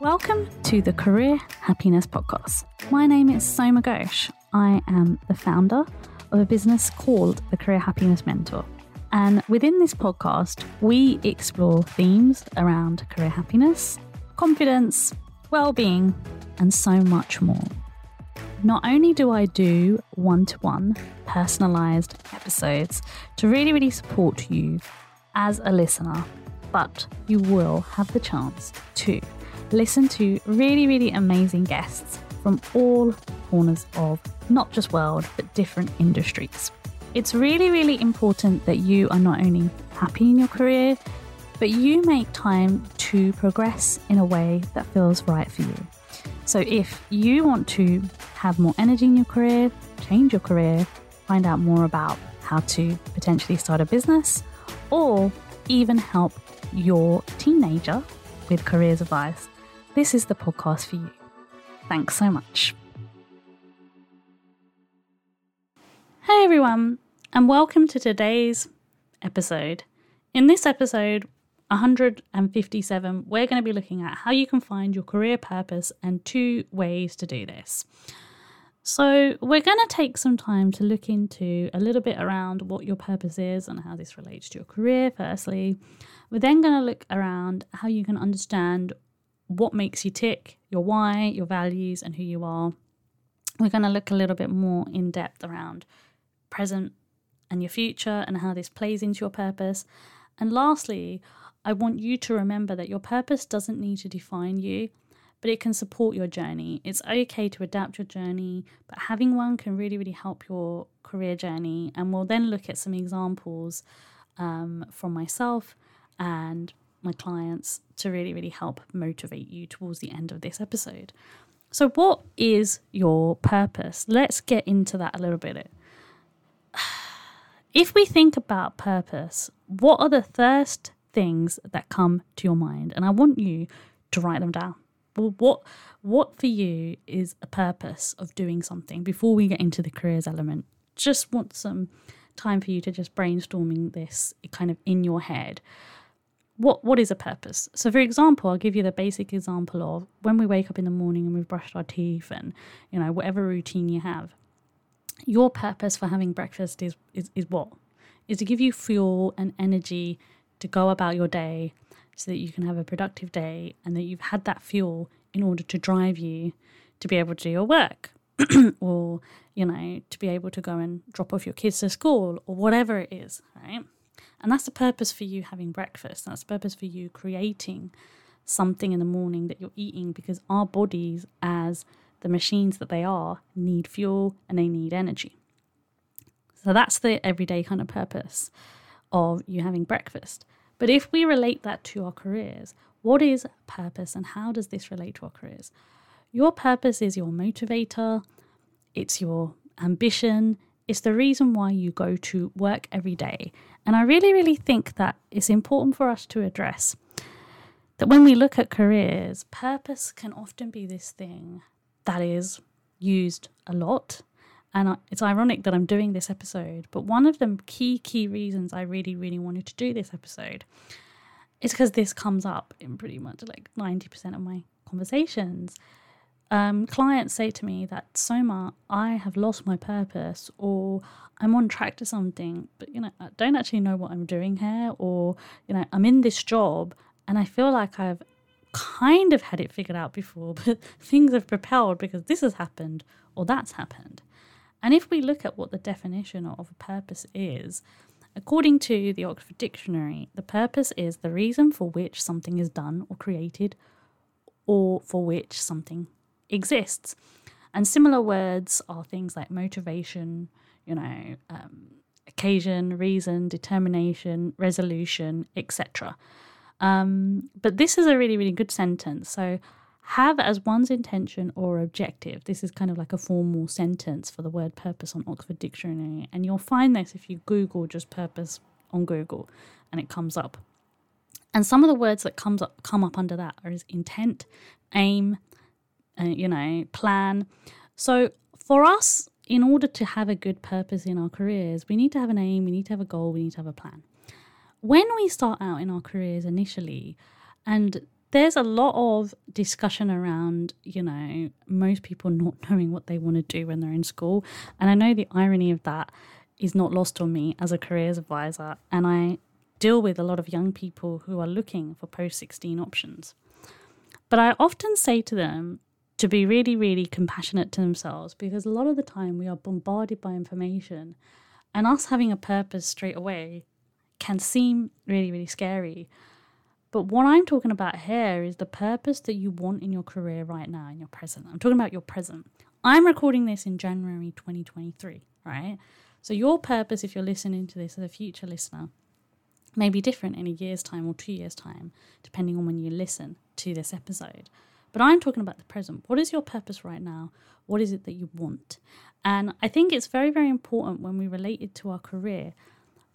Welcome to the Career Happiness Podcast. My name is Soma Ghosh. I am the founder of a business called the Career Happiness Mentor. And within this podcast, we explore themes around career happiness, confidence, well being, and so much more. Not only do I do one to one personalized episodes to really, really support you as a listener, but you will have the chance to listen to really, really amazing guests from all corners of not just world, but different industries. It's really, really important that you are not only happy in your career, but you make time to progress in a way that feels right for you. So, if you want to have more energy in your career, change your career, find out more about how to potentially start a business, or even help your teenager with careers advice, this is the podcast for you. Thanks so much. Hey everyone, and welcome to today's episode. In this episode, 157, we're going to be looking at how you can find your career purpose and two ways to do this. So, we're going to take some time to look into a little bit around what your purpose is and how this relates to your career, firstly. We're then going to look around how you can understand what makes you tick, your why, your values, and who you are. We're going to look a little bit more in depth around present and your future and how this plays into your purpose. And lastly, I want you to remember that your purpose doesn't need to define you, but it can support your journey. It's okay to adapt your journey, but having one can really, really help your career journey. And we'll then look at some examples um, from myself and my clients to really, really help motivate you towards the end of this episode. So, what is your purpose? Let's get into that a little bit. If we think about purpose, what are the first things that come to your mind? And I want you to write them down. Well, what what for you is a purpose of doing something before we get into the careers element? Just want some time for you to just brainstorming this kind of in your head what what is a purpose? So, for example, I'll give you the basic example of when we wake up in the morning and we've brushed our teeth, and you know whatever routine you have. Your purpose for having breakfast is is, is what is to give you fuel and energy to go about your day, so that you can have a productive day, and that you've had that fuel in order to drive you to be able to do your work, or you know to be able to go and drop off your kids to school or whatever it is, right? And that's the purpose for you having breakfast. That's the purpose for you creating something in the morning that you're eating because our bodies, as the machines that they are, need fuel and they need energy. So that's the everyday kind of purpose of you having breakfast. But if we relate that to our careers, what is purpose and how does this relate to our careers? Your purpose is your motivator, it's your ambition, it's the reason why you go to work every day. And I really, really think that it's important for us to address that when we look at careers, purpose can often be this thing that is used a lot. And it's ironic that I'm doing this episode, but one of the key, key reasons I really, really wanted to do this episode is because this comes up in pretty much like 90% of my conversations um, clients say to me that Soma, I have lost my purpose, or I'm on track to something, but you know, I don't actually know what I'm doing here, or you know, I'm in this job and I feel like I've kind of had it figured out before, but things have propelled because this has happened or that's happened. And if we look at what the definition of a purpose is, according to the Oxford Dictionary, the purpose is the reason for which something is done or created, or for which something exists. And similar words are things like motivation, you know, um, occasion, reason, determination, resolution, etc. Um, but this is a really, really good sentence. So, have as one's intention or objective. This is kind of like a formal sentence for the word purpose on Oxford Dictionary. And you'll find this if you Google just purpose on Google and it comes up. And some of the words that comes up come up under that are intent, aim, uh, you know, plan. So for us, in order to have a good purpose in our careers, we need to have an aim, we need to have a goal, we need to have a plan. When we start out in our careers initially, And there's a lot of discussion around, you know, most people not knowing what they want to do when they're in school. And I know the irony of that is not lost on me as a careers advisor. And I deal with a lot of young people who are looking for post 16 options. But I often say to them to be really, really compassionate to themselves because a lot of the time we are bombarded by information and us having a purpose straight away can seem really, really scary. But what I'm talking about here is the purpose that you want in your career right now, in your present. I'm talking about your present. I'm recording this in January 2023, right? So, your purpose, if you're listening to this as a future listener, may be different in a year's time or two years' time, depending on when you listen to this episode. But I'm talking about the present. What is your purpose right now? What is it that you want? And I think it's very, very important when we relate it to our career.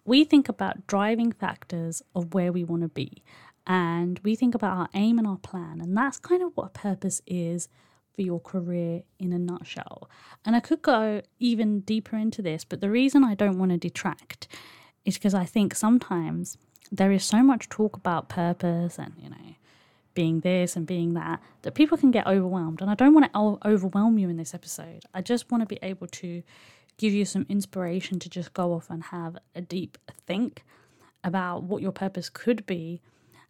We think about driving factors of where we want to be, and we think about our aim and our plan. And that's kind of what purpose is for your career in a nutshell. And I could go even deeper into this, but the reason I don't want to detract is because I think sometimes there is so much talk about purpose and, you know, being this and being that that people can get overwhelmed. And I don't want to overwhelm you in this episode. I just want to be able to give you some inspiration to just go off and have a deep think about what your purpose could be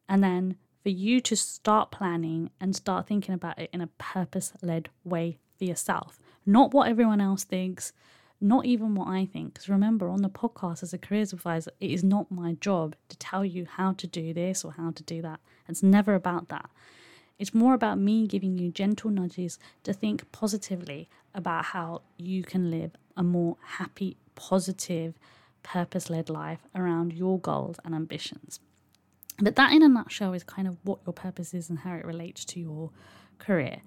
and then for you to start planning and start thinking about it in a purpose led way for yourself, not what everyone else thinks, not even what I think. Because remember, on the podcast as a careers advisor, it is not my job to tell you how to do this or how to do that. It's never about that. It's more about me giving you gentle nudges to think positively about how you can live a more happy, positive, purpose led life around your goals and ambitions. But that, in a nutshell, is kind of what your purpose is and how it relates to your career.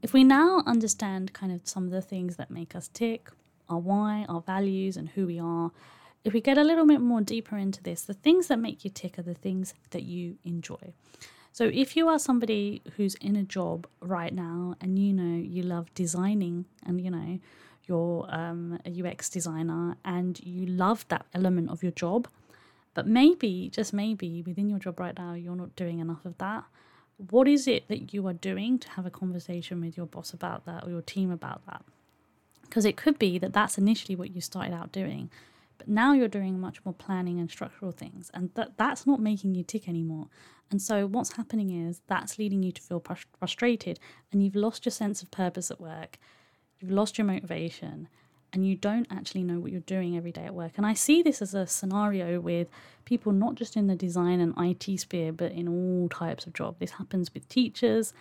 If we now understand kind of some of the things that make us tick, our why, our values, and who we are, if we get a little bit more deeper into this, the things that make you tick are the things that you enjoy. So if you are somebody who's in a job right now and you know you love designing and you know you're um, a UX designer and you love that element of your job, but maybe, just maybe, within your job right now, you're not doing enough of that. What is it that you are doing to have a conversation with your boss about that or your team about that? Because it could be that that's initially what you started out doing, but now you're doing much more planning and structural things, and that that's not making you tick anymore. And so what's happening is that's leading you to feel frustrated, and you've lost your sense of purpose at work. You've lost your motivation, and you don't actually know what you're doing every day at work. And I see this as a scenario with people not just in the design and IT sphere, but in all types of job. This happens with teachers.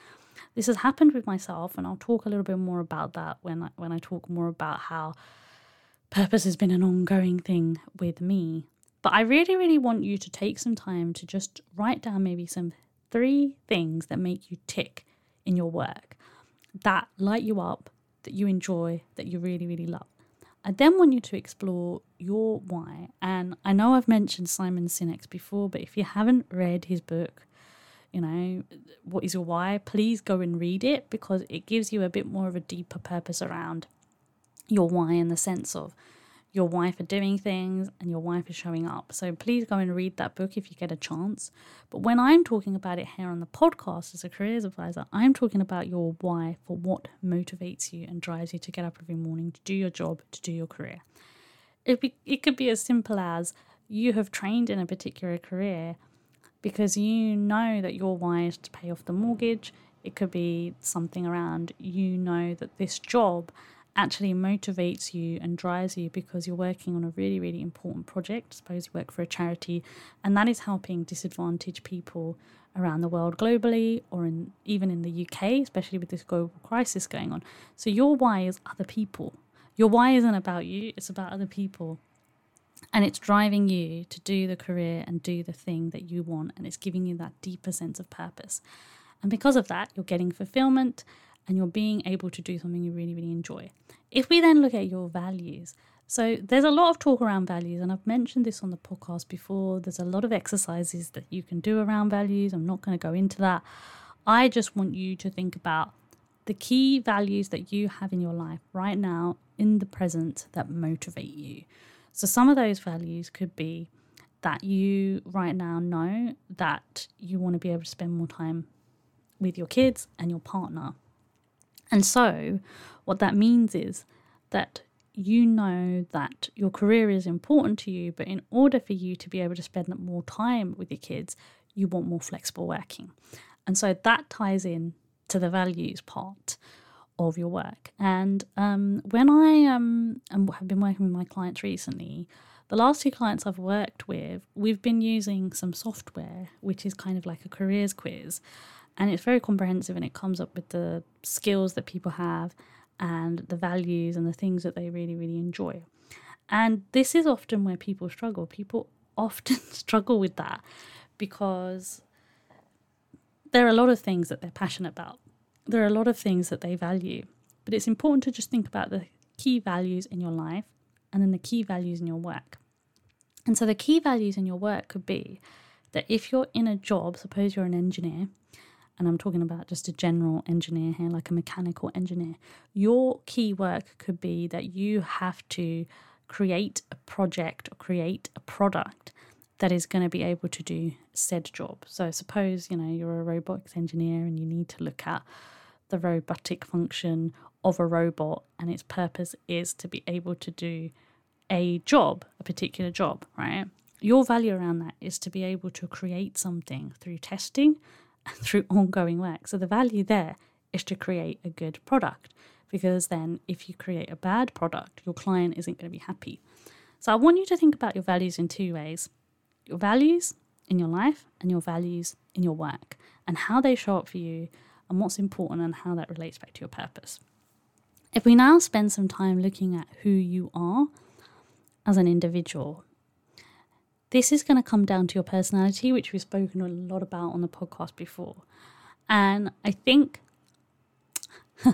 This has happened with myself, and I'll talk a little bit more about that when I, when I talk more about how purpose has been an ongoing thing with me. But I really, really want you to take some time to just write down maybe some three things that make you tick in your work, that light you up, that you enjoy, that you really, really love. I then want you to explore your why. And I know I've mentioned Simon Sinek before, but if you haven't read his book, you know, What is Your Why, please go and read it because it gives you a bit more of a deeper purpose around your why in the sense of your wife for doing things and your wife is showing up. So please go and read that book if you get a chance. But when I'm talking about it here on the podcast as a careers advisor, I'm talking about your why for what motivates you and drives you to get up every morning to do your job, to do your career. It, be, it could be as simple as you have trained in a particular career because you know that you're wired to pay off the mortgage. It could be something around you know that this job actually motivates you and drives you because you're working on a really, really important project. Suppose you work for a charity, and that is helping disadvantaged people around the world globally or in even in the UK, especially with this global crisis going on. So your why is other people. Your why isn't about you, it's about other people. And it's driving you to do the career and do the thing that you want, and it's giving you that deeper sense of purpose. And because of that, you're getting fulfillment and you're being able to do something you really, really enjoy. If we then look at your values, so there's a lot of talk around values, and I've mentioned this on the podcast before. There's a lot of exercises that you can do around values. I'm not going to go into that. I just want you to think about the key values that you have in your life right now in the present that motivate you. So some of those values could be that you right now know that you want to be able to spend more time with your kids and your partner. And so, what that means is that you know that your career is important to you, but in order for you to be able to spend more time with your kids, you want more flexible working. And so that ties in to the values part of your work. And um, when I um, have been working with my clients recently, the last two clients I've worked with, we've been using some software, which is kind of like a careers quiz. And it's very comprehensive and it comes up with the skills that people have and the values and the things that they really, really enjoy. And this is often where people struggle. People often struggle with that because there are a lot of things that they're passionate about, there are a lot of things that they value. But it's important to just think about the key values in your life and then the key values in your work. And so the key values in your work could be that if you're in a job, suppose you're an engineer, and I'm talking about just a general engineer here, like a mechanical engineer, your key work could be that you have to create a project or create a product that is going to be able to do said job. So suppose, you know, you're a robotics engineer and you need to look at the robotic function of a robot and its purpose is to be able to do a job, a particular job, right? Your value around that is to be able to create something through testing and through ongoing work. So the value there is to create a good product because then if you create a bad product, your client isn't going to be happy. So I want you to think about your values in two ways your values in your life and your values in your work and how they show up for you and what's important and how that relates back to your purpose. If we now spend some time looking at who you are as an individual. This is going to come down to your personality, which we've spoken a lot about on the podcast before. And I think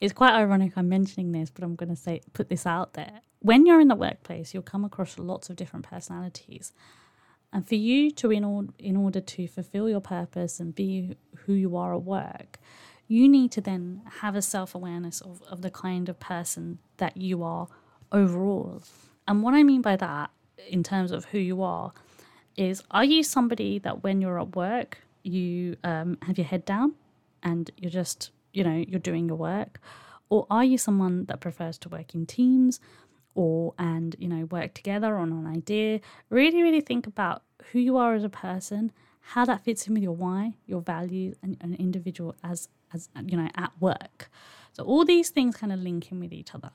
it's quite ironic I'm mentioning this, but I'm going to say put this out there. When you're in the workplace, you'll come across lots of different personalities. And for you to in order, in order to fulfill your purpose and be who you are at work, you need to then have a self-awareness of, of the kind of person that you are overall and what I mean by that, in terms of who you are, is are you somebody that when you're at work, you um, have your head down and you're just, you know, you're doing your work? Or are you someone that prefers to work in teams or, and, you know, work together on an idea? Really, really think about who you are as a person, how that fits in with your why, your values, and an individual as, as, you know, at work. So all these things kind of link in with each other.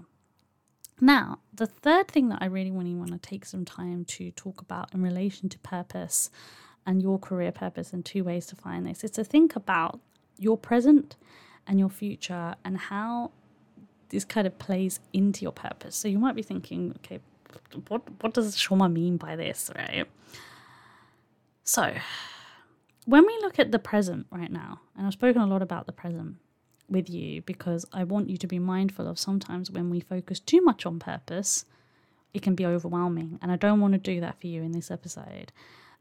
Now, the third thing that I really, really want to take some time to talk about in relation to purpose and your career purpose and two ways to find this is to think about your present and your future and how this kind of plays into your purpose. So you might be thinking, okay, what what does Soma mean by this, right? So when we look at the present right now, and I've spoken a lot about the present, with you because I want you to be mindful of sometimes when we focus too much on purpose, it can be overwhelming. And I don't want to do that for you in this episode.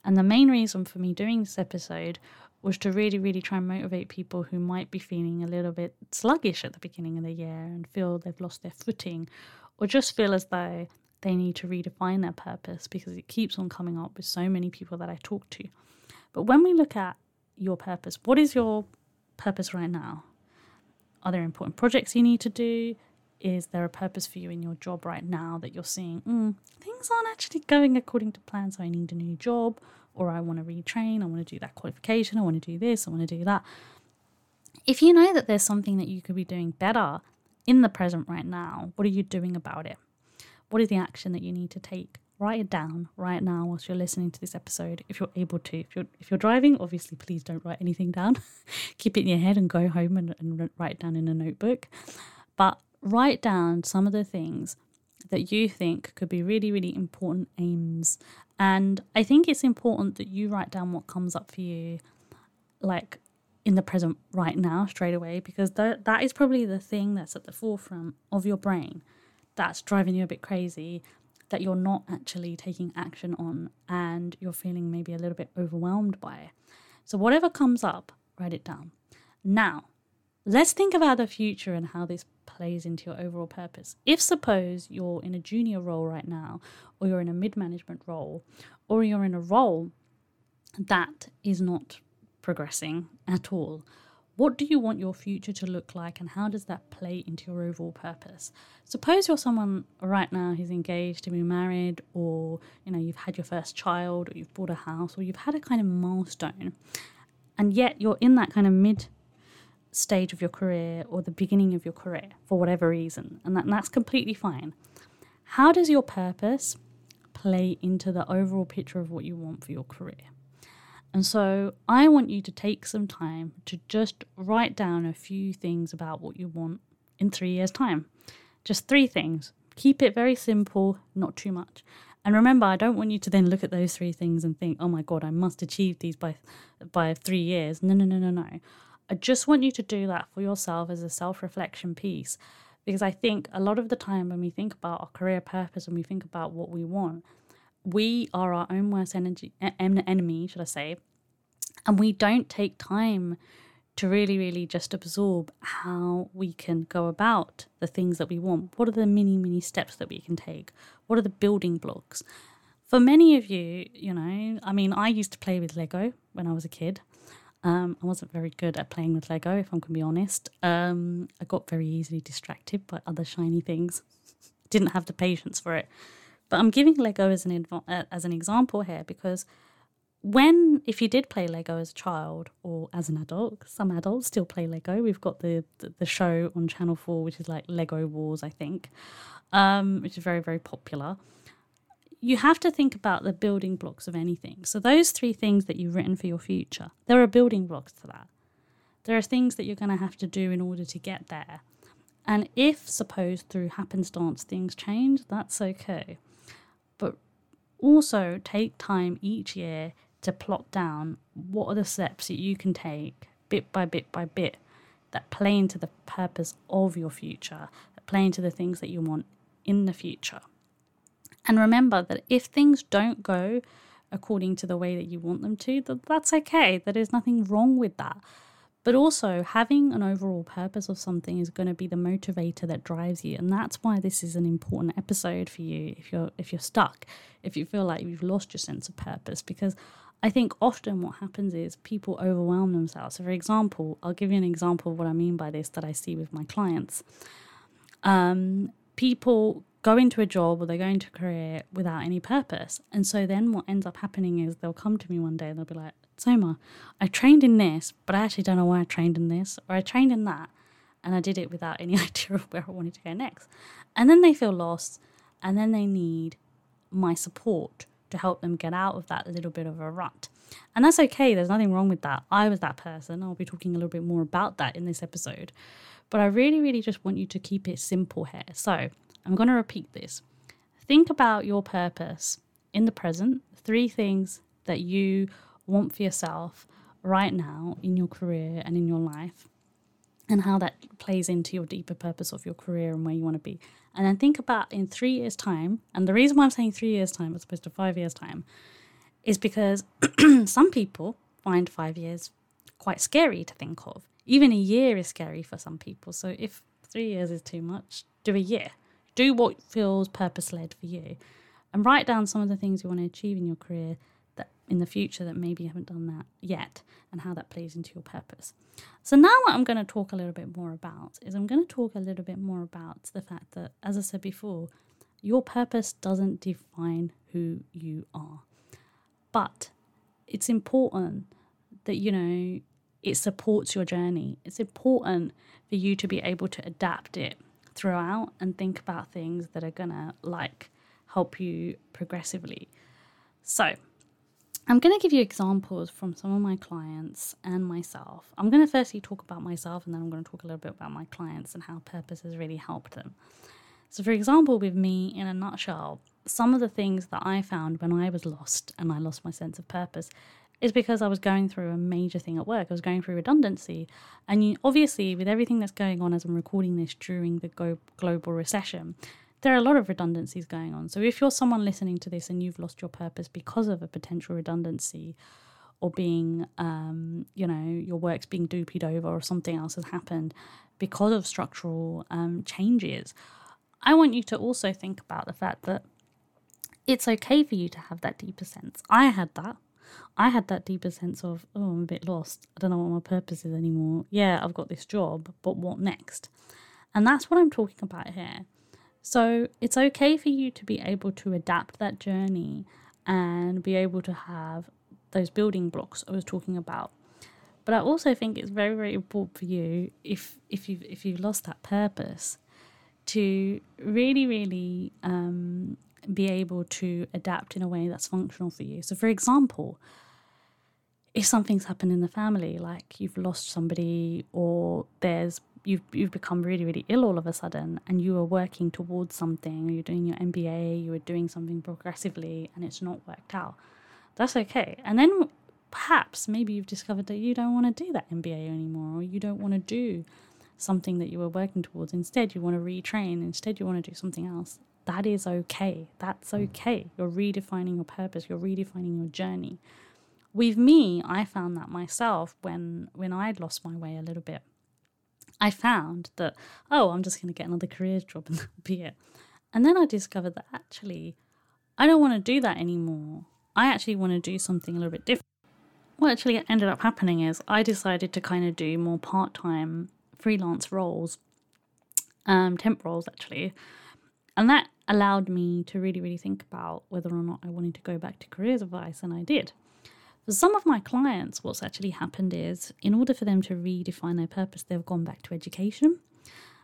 And the main reason for me doing this episode was to really, really try and motivate people who might be feeling a little bit sluggish at the beginning of the year and feel they've lost their footing or just feel as though they need to redefine their purpose because it keeps on coming up with so many people that I talk to. But when we look at your purpose, what is your purpose right now? Are there important projects you need to do? Is there a purpose for you in your job right now that you're seeing, mm, things aren't actually going according to plan, so I need a new job, or I want to retrain, I want to do that qualification, I want to do this, I want to do that. If you know that there's something that you could be doing better in the present right now, what are you doing about it? What is the action that you need to take? write it down right now whilst you're listening to this episode if you're able to if you're if you're driving obviously please don't write anything down keep it in your head and go home and, and write it down in a notebook but write down some of the things that you think could be really really important aims and i think it's important that you write down what comes up for you like in the present right now straight away because that that is probably the thing that's at the forefront of your brain that's driving you a bit crazy that you're not actually taking action on and you're feeling maybe a little bit overwhelmed by. So, whatever comes up, write it down. Now, let's think about the future and how this plays into your overall purpose. If suppose you're in a junior role right now, or you're in a mid management role, or you're in a role that is not progressing at all, what do you want your future to look like and how does that play into your overall purpose? Suppose you're someone right now who's engaged to be married or you know you've had your first child or you've bought a house or you've had a kind of milestone and yet you're in that kind of mid stage of your career or the beginning of your career for whatever reason and, that, and that's completely fine. How does your purpose play into the overall picture of what you want for your career? And so I want you to take some time to just write down a few things about what you want in three years' time. Just three things. Keep it very simple, not too much. And remember, I don't want you to then look at those three things and think, "Oh my god, I must achieve these by by 3 years." No, no, no, no, no. I just want you to do that for yourself as a self-reflection piece because I think a lot of the time when we think about our career purpose and we think about what we want, we are our own worst energy, enemy, should I say, and we don't take time to really, really just absorb how we can go about the things that we want. What are the many, many steps that we can take? What are the building blocks? For many of you, you know, I mean, I used to play with Lego when I was a kid. Um, I wasn't very good at playing with Lego, if I'm going to be honest. Um, I got very easily distracted by other shiny things. Didn't have the patience for it. But I'm giving Lego as an uh, as an example here because when if you did play Lego as a child or as an adult, some adults still play Lego. We've got the the, the show on Channel Four, which is like Lego Wars, I think, um, which is very very popular. You have to think about the building blocks of anything. So those three things that you've written for your future, there are building blocks to that. There are things that you're going to have to do in order to get there. And if, suppose, through happenstance things change, that's okay. But also take time each year to plot down what are the steps that you can take bit by bit by bit that play into the purpose of your future, that play into the things that you want in the future. And remember that if things don't go according to the way that you want them to, that that's okay. That there's nothing wrong with that. But also, having an overall purpose of something is going to be the motivator that drives you, and that's why this is an important episode for you. If you're if you're stuck, if you feel like you've lost your sense of purpose, because I think often what happens is people overwhelm themselves. So, for example, I'll give you an example of what I mean by this that I see with my clients. Um, people go into a job or they go into a career without any purpose. And so then what ends up happening is they'll come to me one day and they'll be like, Soma, I trained in this, but I actually don't know why I trained in this, or I trained in that, and I did it without any idea of where I wanted to go next. And then they feel lost, and then they need my support to help them get out of that little bit of a rut. And that's okay, there's nothing wrong with that. I was that person. I'll be talking a little bit more about that in this episode. But I really, really just want you to keep it simple here. So I'm going to repeat this. Think about your purpose in the present, three things that you want for yourself right now in your career and in your life, and how that plays into your deeper purpose of your career and where you want to be. And then think about in three years' time, and the reason why I'm saying three years' time as opposed to five years' time is because some people find five years quite scary to think of. Even a year is scary for some people. So if three years is too much, do a year. Do what feels purpose led for you. And write down some of the things you want to achieve in your career that in the future that maybe you haven't done that yet and how that plays into your purpose. So now what I'm going to talk a little bit more about is I'm going to talk a little bit more about the fact that as I said before, your purpose doesn't define who you are. But it's important that you know it supports your journey. It's important for you to be able to adapt it throughout and think about things that are to like help you progressively. So, I'm going to give you examples from some of my clients and myself. I'm going to firstly talk about myself and then I'm going to talk a little bit about my clients and how purpose has really helped them. So, for example, with me, in a nutshell, some of the things that I found when I was lost and I lost my sense of purpose is because I was going through a major thing at work. I was going through redundancy. And you, obviously, with everything that's going on as I'm recording this during the go- global recession, there are a lot of redundancies going on. So if you're someone listening to this and you've lost your purpose because of a potential redundancy, or being, um, you know, your work's being doopied over or something else has happened because of structural um, changes, I want you to also think about the fact that it's okay for you to have that deeper sense. I had that. I had that deeper sense of, oh, I'm a bit lost. I don't know what my purpose is anymore. Yeah, I've got this job, but what next? And that's what I'm talking about here. So it's okay for you to be able to adapt that journey and be able to have those building blocks I was talking about. But I also think it's very, very important for you if if you've if you've lost that purpose to really, really um, be able to adapt in a way that's functional for you. So, for example, if something's happened in the family, like you've lost somebody, or there's you've you've become really really ill all of a sudden, and you are working towards something, you're doing your MBA, you were doing something progressively, and it's not worked out. That's okay. And then perhaps maybe you've discovered that you don't want to do that MBA anymore, or you don't want to do something that you were working towards. Instead, you want to retrain. Instead, you want to do something else that is okay. That's hmm. okay. You're redefining your purpose, you're redefining your journey. With me, I found that myself when when I'd lost my way a little bit. I found that, oh, I'm just going to get another career job and that'll be it. And then I discovered that actually, I don't want to do that anymore. I actually want to do something a little bit different. What actually ended up happening is I decided to kind of do more part time freelance roles, um, temp roles actually, and that allowed me to really, really think about whether or not I wanted to go back to careers advice, and I did. For some of my clients, what's actually happened is in order for them to redefine their purpose, they've gone back to education.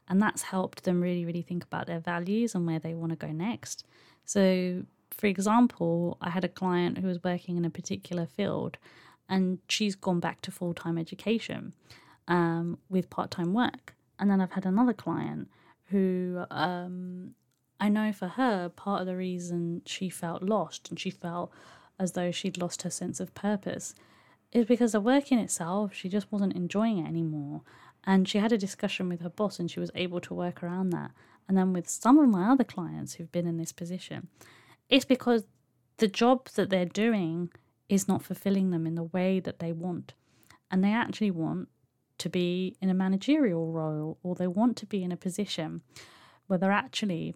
And that's helped them really, really think about their values and where they want to go next. So, for example, I had a client who was working in a particular field and she's gone back to full time education um, with part time work. And then I've had another client who um, I know for her, part of the reason she felt lost and she felt as though she'd lost her sense of purpose is because the work in itself, she just wasn't enjoying it anymore. And she had a discussion with her boss and she was able to work around that. And then with some of my other clients who've been in this position, it's because the job that they're doing is not fulfilling them in the way that they want. And they actually want to be in a managerial role or they want to be in a position where they're actually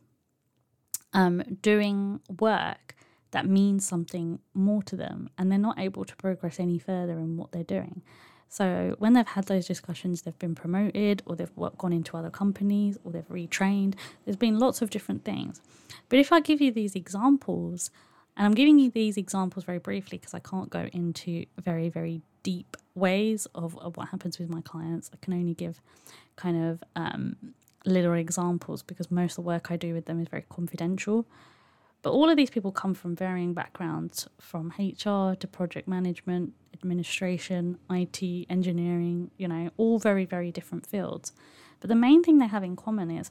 um, doing work that means something more to them and they're not able to progress any further in what they're doing. So when they've had those discussions, they've been promoted or they've gone into other companies or they've retrained. There's been lots of different things. But if I give you these examples, and I'm giving you these examples very briefly because I can't go into very, very deep ways of, of what happens with my clients. I can only give kind of um, little examples because most of the work I do with them is very confidential. But all of these people come from varying backgrounds from HR to project management, administration, IT, engineering, you know, all very, very different fields. But the main thing they have in common is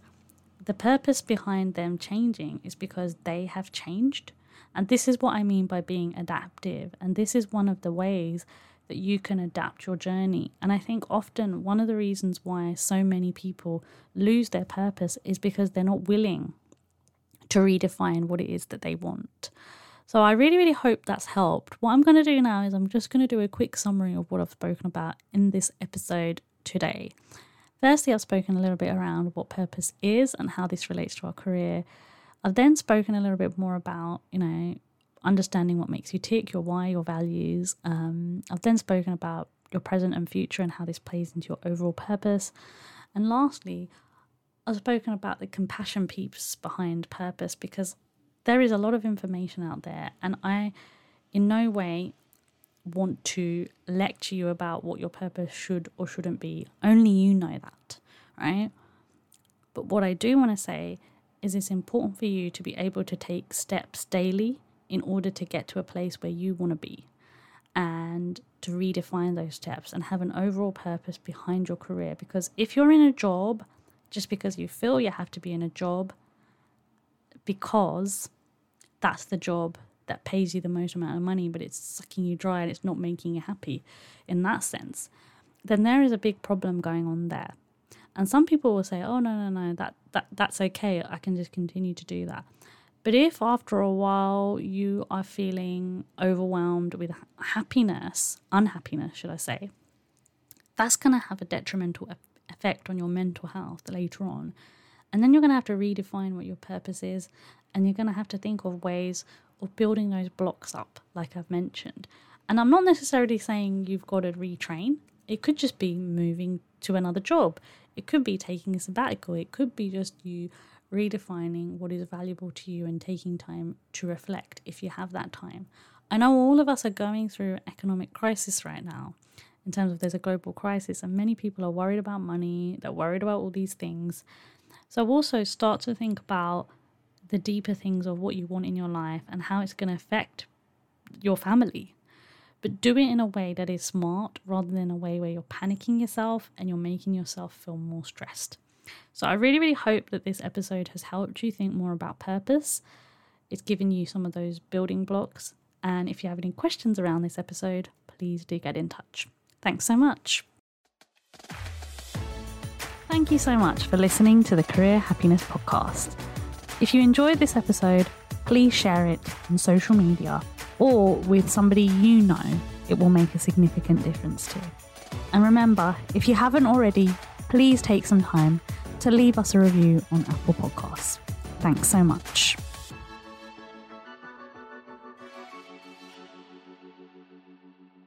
the purpose behind them changing is because they have changed. And this is what I mean by being adaptive. And this is one of the ways that you can adapt your journey. And I think often one of the reasons why so many people lose their purpose is because they're not willing to redefine what it is that they want. So I really, really hope that's helped. What I'm going to do now is I'm just going to do a quick summary of what I've spoken about in this episode today. Firstly, I've spoken a little bit around what purpose is and how this relates to our career. I've then spoken a little bit more about, you know, understanding what makes you tick, your why, your values. Um, I've then spoken about your present and future and how this plays into your overall purpose. And lastly, I've spoken about the compassion piece behind purpose because there is a lot of information out there, and I, in no way, want to lecture you about what your purpose should or shouldn't be. Only you know that, right? But what I do want to say is it's important for you to be able to take steps daily in order to get to a place where you want to be and to redefine those steps and have an overall purpose behind your career. Because if you're in a job just because you feel you have to be in a job because that's the job that pays you the most amount of money, but it's sucking you dry and it's not making you happy in that sense, then there is a big problem going on there. And some people will say, "Oh no, no, no, that that that's okay. I can just continue to do that." But if after a while you are feeling overwhelmed with happiness, unhappiness, should I say, that's going to have a detrimental effect on your mental health later on. And then you're going to have to redefine what your purpose is. And you're going to have to think of ways of building those blocks up, like I've mentioned. And I'm not necessarily saying you've got to retrain, it could just be moving to another job, it could be taking a sabbatical, it could be just you redefining what is valuable to you and taking time to reflect if you have that time. I know all of us are going through an economic crisis right now in terms of there's a global crisis and many people are worried about money, they're worried about all these things. So also start to think about the deeper things of what you want in your life and how it's going to affect your family. But do it in a way that is smart rather than a way where you're panicking yourself and you're making yourself feel more stressed. So I really, really hope that this episode has helped you think more about purpose. It's given you some of those building blocks. And if you have any questions around this episode, please do get in touch. Thanks so much. Thank you so much for listening to the Career Happiness Podcast. If you enjoyed this episode, please share it on social media or with somebody you know it will make a significant difference to. And remember, if you haven't already, please take some time to leave us a review on Apple Podcasts. Thanks so much.